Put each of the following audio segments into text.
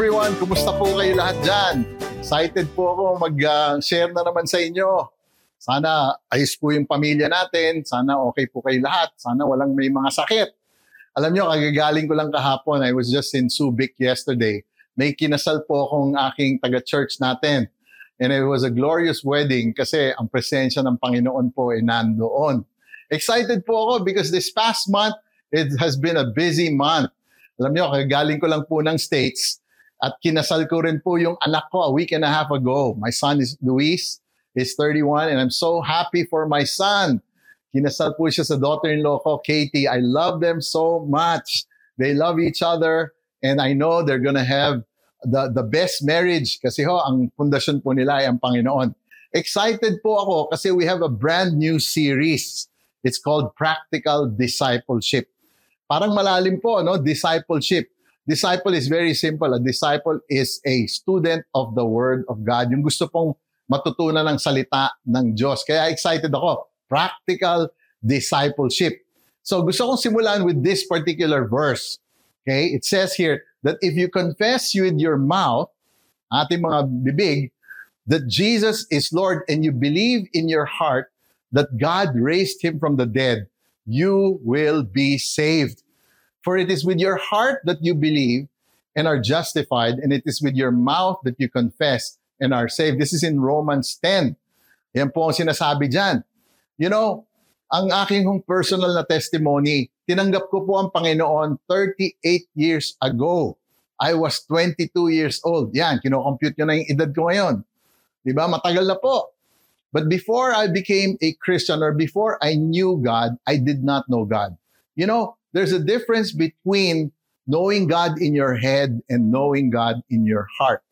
everyone! Kumusta po kayo lahat dyan? Excited po ako mag-share na naman sa inyo. Sana ayos po yung pamilya natin. Sana okay po kayo lahat. Sana walang may mga sakit. Alam nyo, kagagaling ko lang kahapon. I was just in Subic yesterday. May kinasal po akong aking taga-church natin. And it was a glorious wedding kasi ang presensya ng Panginoon po ay nandoon. Excited po ako because this past month, it has been a busy month. Alam nyo, kagaling ko lang po ng States at kinasal ko rin po yung anak ko a week and a half ago. My son is Luis, is 31 and I'm so happy for my son. Kinasal po siya sa daughter-in-law ko, Katie. I love them so much. They love each other and I know they're gonna have the, the best marriage kasi ho, ang pundasyon po nila ay ang Panginoon. Excited po ako kasi we have a brand new series. It's called Practical Discipleship. Parang malalim po, no? Discipleship. Disciple is very simple. A disciple is a student of the Word of God. Yung gusto pong matutunan ng salita ng Diyos. Kaya excited ako. Practical discipleship. So gusto kong simulan with this particular verse. Okay? It says here that if you confess with your mouth, ating mga bibig, that Jesus is Lord and you believe in your heart that God raised him from the dead, you will be saved. For it is with your heart that you believe and are justified, and it is with your mouth that you confess and are saved. This is in Romans 10. Yan po ang sinasabi dyan. You know, ang aking personal na testimony, tinanggap ko po ang Panginoon 38 years ago. I was 22 years old. Yan, kinocompute nyo na yung edad ko ngayon. Di ba? Matagal na po. But before I became a Christian or before I knew God, I did not know God. You know, there's a difference between knowing God in your head and knowing God in your heart.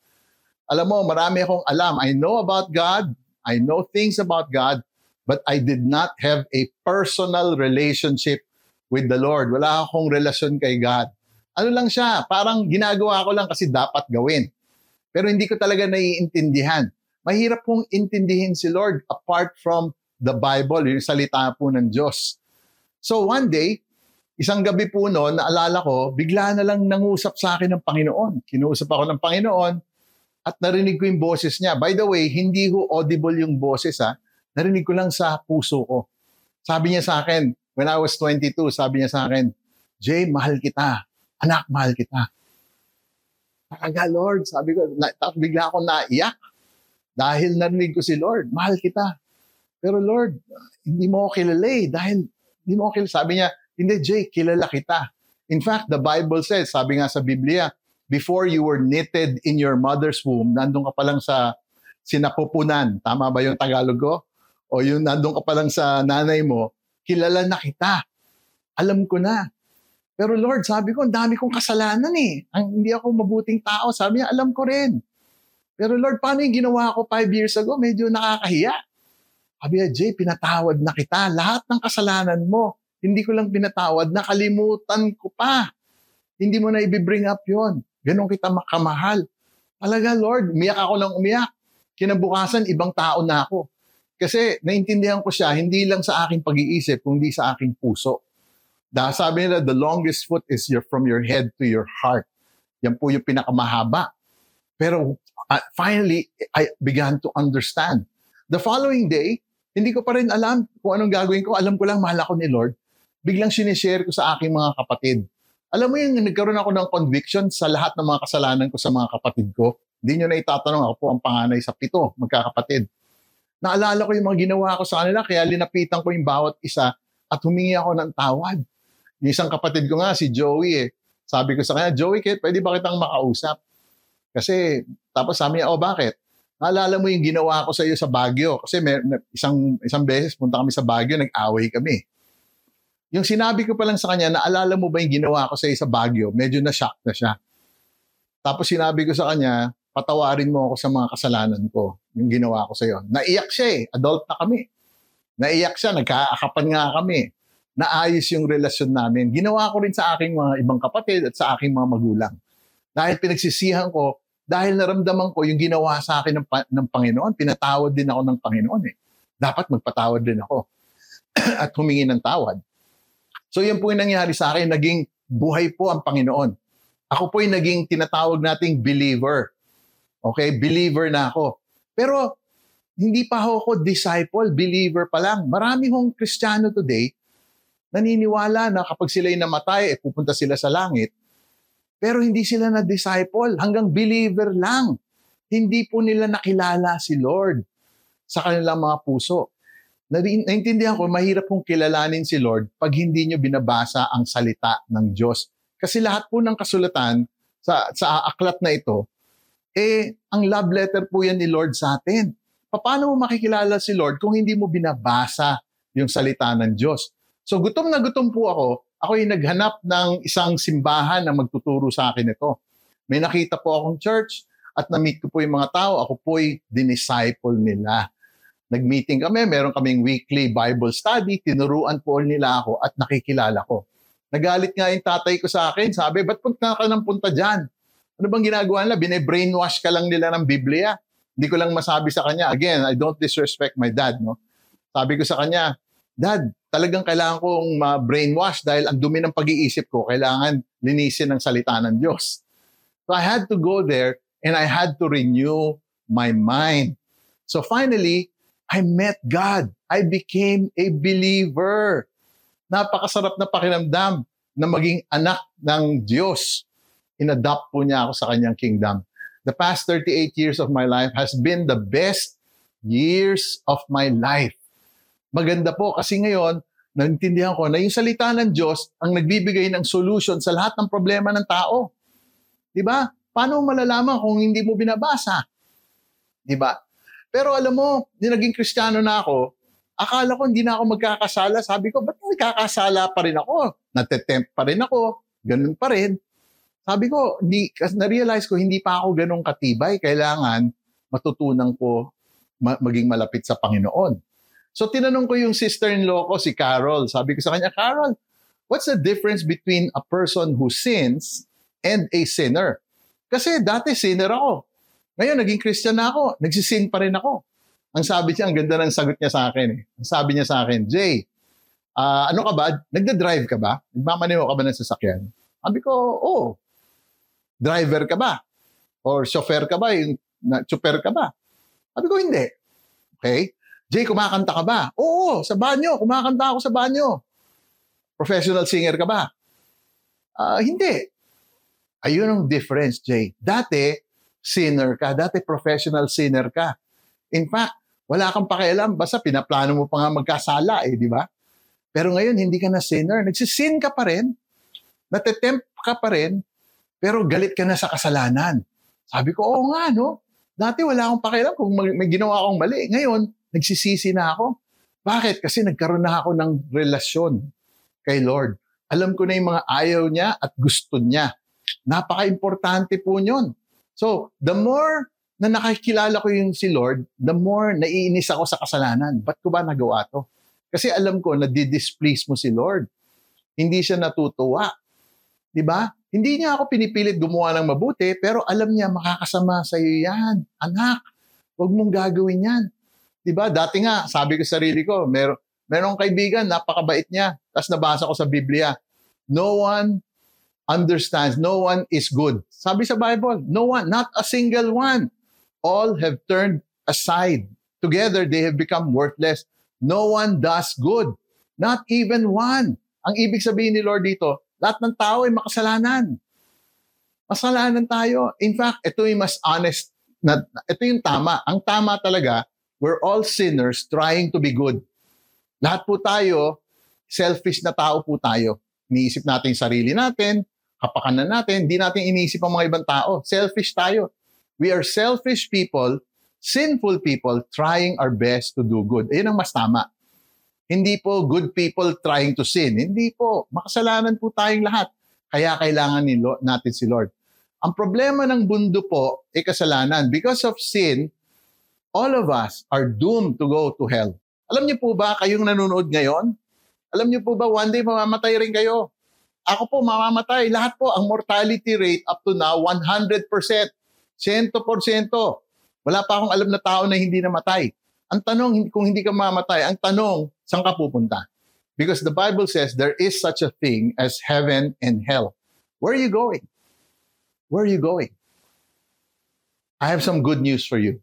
Alam mo, marami akong alam. I know about God. I know things about God. But I did not have a personal relationship with the Lord. Wala akong relasyon kay God. Ano lang siya, parang ginagawa ko lang kasi dapat gawin. Pero hindi ko talaga naiintindihan mahirap pong intindihin si Lord apart from the Bible, yung salita po ng Diyos. So one day, isang gabi po noon, naalala ko, bigla na lang nangusap sa akin ng Panginoon. Kinuusap ako ng Panginoon at narinig ko yung boses niya. By the way, hindi ho audible yung boses ha. Narinig ko lang sa puso ko. Sabi niya sa akin, when I was 22, sabi niya sa akin, Jay, mahal kita. Anak, mahal kita. Talaga, Lord. Sabi ko, na, bigla ako naiyak. Dahil narinig ko si Lord, mahal kita. Pero Lord, hindi mo ako kilala eh. Dahil hindi mo ako kilala. Sabi niya, hindi Jay, kilala kita. In fact, the Bible says, sabi nga sa Biblia, before you were knitted in your mother's womb, nandun ka pa lang sa sinapupunan. Tama ba yung Tagalog ko? O yung nandun ka pa lang sa nanay mo, kilala na kita. Alam ko na. Pero Lord, sabi ko, ang dami kong kasalanan eh. Ang, hindi ako mabuting tao. Sabi niya, alam ko rin. Pero Lord, paano yung ginawa ko five years ago? Medyo nakakahiya. Sabi niya, Jay, pinatawad na kita. Lahat ng kasalanan mo, hindi ko lang pinatawad, nakalimutan ko pa. Hindi mo na i-bring up yon. Ganon kita makamahal. Talaga, Lord, umiyak ako lang umiyak. Kinabukasan, ibang tao na ako. Kasi naintindihan ko siya, hindi lang sa aking pag-iisip, kundi sa aking puso. Dahil sabi nila, the longest foot is your, from your head to your heart. Yan po yung pinakamahaba. Pero uh, finally, I began to understand. The following day, hindi ko pa rin alam kung anong gagawin ko. Alam ko lang, mahal ako ni Lord. Biglang sinishare ko sa aking mga kapatid. Alam mo yung nagkaroon ako ng conviction sa lahat ng mga kasalanan ko sa mga kapatid ko. Hindi nyo na itatanong ako po ang panganay sa pito, magkakapatid. Naalala ko yung mga ginawa ko sa kanila, kaya linapitan ko yung bawat isa at humingi ako ng tawad. Yung isang kapatid ko nga, si Joey eh. Sabi ko sa kanya, Joey, Kate, pwede ba kitang makausap? Kasi, tapos sabi niya, oh bakit? Naalala mo yung ginawa ko sa iyo sa Baguio. Kasi may, isang, isang beses punta kami sa Baguio, nag-away kami. Yung sinabi ko pa lang sa kanya, naalala mo ba yung ginawa ko sa iyo sa Baguio? Medyo na-shock na siya. Tapos sinabi ko sa kanya, patawarin mo ako sa mga kasalanan ko, yung ginawa ko sa iyo. Naiyak siya eh, adult na kami. Naiyak siya, nagkaakapan nga kami. Naayos yung relasyon namin. Ginawa ko rin sa aking mga ibang kapatid at sa aking mga magulang. Dahil pinagsisihan ko, dahil naramdaman ko yung ginawa sa akin ng, ng Panginoon, pinatawad din ako ng Panginoon eh. Dapat magpatawad din ako at humingi ng tawad. So yan po yung nangyari sa akin, naging buhay po ang Panginoon. Ako po'y naging tinatawag nating believer. Okay, believer na ako. Pero hindi pa ako disciple, believer pa lang. Marami hong Kristiyano today naniniwala na kapag sila'y namatay, eh, pupunta sila sa langit. Pero hindi sila na disciple, hanggang believer lang. Hindi po nila nakilala si Lord sa kanilang mga puso. Naintindihan ko, mahirap pong kilalanin si Lord pag hindi nyo binabasa ang salita ng Diyos. Kasi lahat po ng kasulatan sa, sa aklat na ito, eh, ang love letter po yan ni Lord sa atin. Paano mo makikilala si Lord kung hindi mo binabasa yung salita ng Diyos? So gutom na gutom po ako, ako yung naghanap ng isang simbahan na magtuturo sa akin ito. May nakita po akong church at na-meet ko po yung mga tao, ako po'y dinisciple nila nag-meeting kami, meron kaming weekly Bible study, tinuruan po nila ako at nakikilala ko. Nagalit nga yung tatay ko sa akin, sabi, ba't punta ka ng punta dyan? Ano bang ginagawa nila? Bine-brainwash ka lang nila ng Biblia. Hindi ko lang masabi sa kanya, again, I don't disrespect my dad, no? Sabi ko sa kanya, Dad, talagang kailangan kong ma-brainwash dahil ang dumi ng pag-iisip ko, kailangan linisin ng salita ng Diyos. So I had to go there and I had to renew my mind. So finally, I met God. I became a believer. Napakasarap na pakiramdam na maging anak ng Diyos. Inadopt po niya ako sa kanyang kingdom. The past 38 years of my life has been the best years of my life. Maganda po kasi ngayon, naintindihan ko na yung salita ng Diyos ang nagbibigay ng solution sa lahat ng problema ng tao. 'Di ba? Paano malalaman kung hindi mo binabasa? 'Di ba? Pero alam mo, di naging kristyano na ako, akala ko hindi na ako magkakasala. Sabi ko, ba't nagkakasala pa rin ako? Natetempt pa rin ako. Ganun pa rin. Sabi ko, di, na-realize ko, hindi pa ako ganun katibay. Kailangan matutunan ko ma- maging malapit sa Panginoon. So tinanong ko yung sister-in-law ko, si Carol. Sabi ko sa kanya, Carol, what's the difference between a person who sins and a sinner? Kasi dati sinner ako. Ngayon, naging Christian na ako. Nagsisin pa rin ako. Ang sabi niya, ang ganda ng sagot niya sa akin. Eh. Ang sabi niya sa akin, Jay, uh, ano ka ba? Nagda-drive ka ba? Nagmamaneho ka ba ng sasakyan? Sabi ko, oo. Oh. Driver ka ba? Or chauffeur ka ba? Yung, na, chauffeur ka ba? Sabi ko, hindi. Okay? Jay, kumakanta ka ba? Oo, sa banyo. Kumakanta ako sa banyo. Professional singer ka ba? Uh, hindi. Ayun ang difference, Jay. Dati, sinner ka. Dati professional sinner ka. In fact, wala kang pakialam. Basta pinaplano mo pa nga magkasala eh, di ba? Pero ngayon, hindi ka na sinner. Nagsisin ka pa rin. Natetempt ka pa rin. Pero galit ka na sa kasalanan. Sabi ko, oo nga, no? Dati wala akong pakialam kung may ginawa akong mali. Ngayon, nagsisisi na ako. Bakit? Kasi nagkaroon na ako ng relasyon kay Lord. Alam ko na yung mga ayaw niya at gusto niya. Napaka-importante po yun. So, the more na nakikilala ko yung si Lord, the more naiinis ako sa kasalanan. Ba't ko ba nagawa to? Kasi alam ko na displease mo si Lord. Hindi siya natutuwa. Di ba? Hindi niya ako pinipilit gumawa ng mabuti, pero alam niya makakasama sa iyo yan. Anak, huwag mong gagawin yan. Di ba? Dati nga, sabi ko sa sarili ko, mer merong kaibigan, napakabait niya. Tapos nabasa ko sa Biblia, no one understands no one is good. Sabi sa Bible, no one, not a single one. All have turned aside. Together, they have become worthless. No one does good. Not even one. Ang ibig sabihin ni Lord dito, lahat ng tao ay makasalanan. Masalanan tayo. In fact, ito yung mas honest, na, ito yung tama. Ang tama talaga, we're all sinners trying to be good. Lahat po tayo, selfish na tao po tayo. Niisip natin sarili natin, kapakanan natin, hindi natin iniisip ang mga ibang tao. Selfish tayo. We are selfish people, sinful people, trying our best to do good. Ayun ang mas tama. Hindi po good people trying to sin. Hindi po. Makasalanan po tayong lahat. Kaya kailangan ni Lord, natin si Lord. Ang problema ng mundo po ay kasalanan. Because of sin, all of us are doomed to go to hell. Alam niyo po ba, kayong nanonood ngayon, alam niyo po ba, one day mamamatay rin kayo. Ako po, mamamatay. Lahat po, ang mortality rate up to now, 100%. 100%. Wala pa akong alam na tao na hindi namatay. Ang tanong, kung hindi ka mamamatay, ang tanong, saan ka pupunta? Because the Bible says there is such a thing as heaven and hell. Where are you going? Where are you going? I have some good news for you.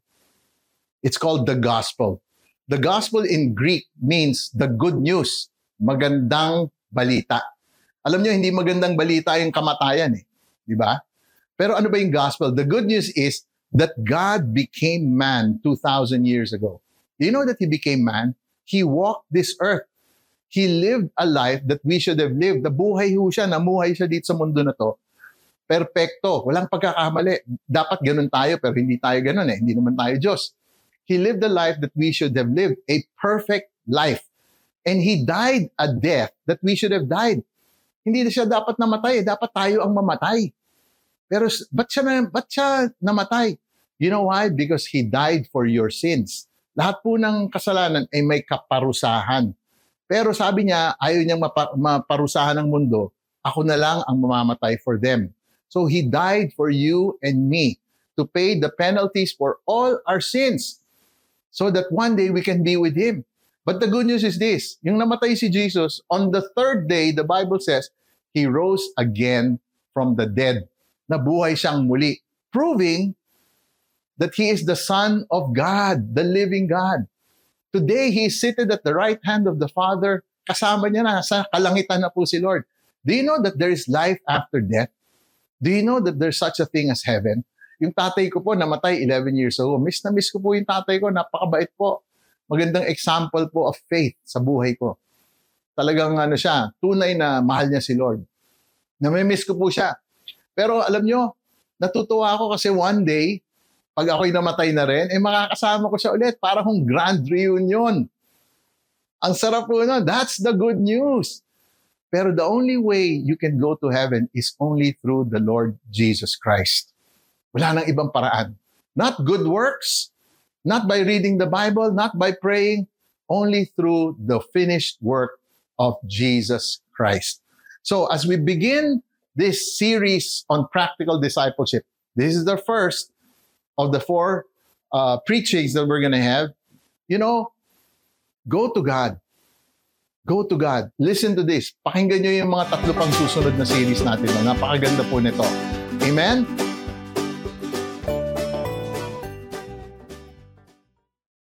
It's called the gospel. The gospel in Greek means the good news, magandang balita. Alam niyo, hindi magandang balita yung kamatayan eh. Di ba? Pero ano ba yung gospel? The good news is that God became man 2,000 years ago. You know that He became man? He walked this earth. He lived a life that we should have lived. Nabuhay ho siya, namuhay siya dito sa mundo na to. Perpekto, walang pagkakamali. Dapat ganun tayo, pero hindi tayo ganun eh. Hindi naman tayo Diyos. He lived the life that we should have lived, a perfect life. And He died a death that we should have died. Hindi siya dapat namatay, dapat tayo ang mamatay. Pero ba't siya, na, ba't siya namatay? You know why? Because He died for your sins. Lahat po ng kasalanan ay may kaparusahan. Pero sabi niya, ayaw niyang mapa- maparusahan ng mundo, ako na lang ang mamamatay for them. So He died for you and me to pay the penalties for all our sins so that one day we can be with Him. But the good news is this, yung namatay si Jesus, on the third day, the Bible says, He rose again from the dead. Nabuhay siyang muli, proving that He is the Son of God, the living God. Today, He is seated at the right hand of the Father. Kasama niya na, sa kalangitan na po si Lord. Do you know that there is life after death? Do you know that there's such a thing as heaven? Yung tatay ko po, namatay 11 years ago. Miss na miss ko po yung tatay ko. Napakabait po. Magandang example po of faith sa buhay ko. Talagang ano siya, tunay na mahal niya si Lord. Namimiss ko po siya. Pero alam nyo, natutuwa ako kasi one day, pag ako'y namatay na rin, eh makakasama ko siya ulit. Para kung grand reunion. Ang sarap po na. That's the good news. Pero the only way you can go to heaven is only through the Lord Jesus Christ. Wala nang ibang paraan. Not good works, not by reading the Bible, not by praying, only through the finished work of Jesus Christ. So as we begin this series on practical discipleship, this is the first of the four uh, preachings that we're going to have. You know, go to God. Go to God. Listen to this. Pakinggan nyo yung mga tatlo pang susunod na series natin. Napakaganda po nito. Amen?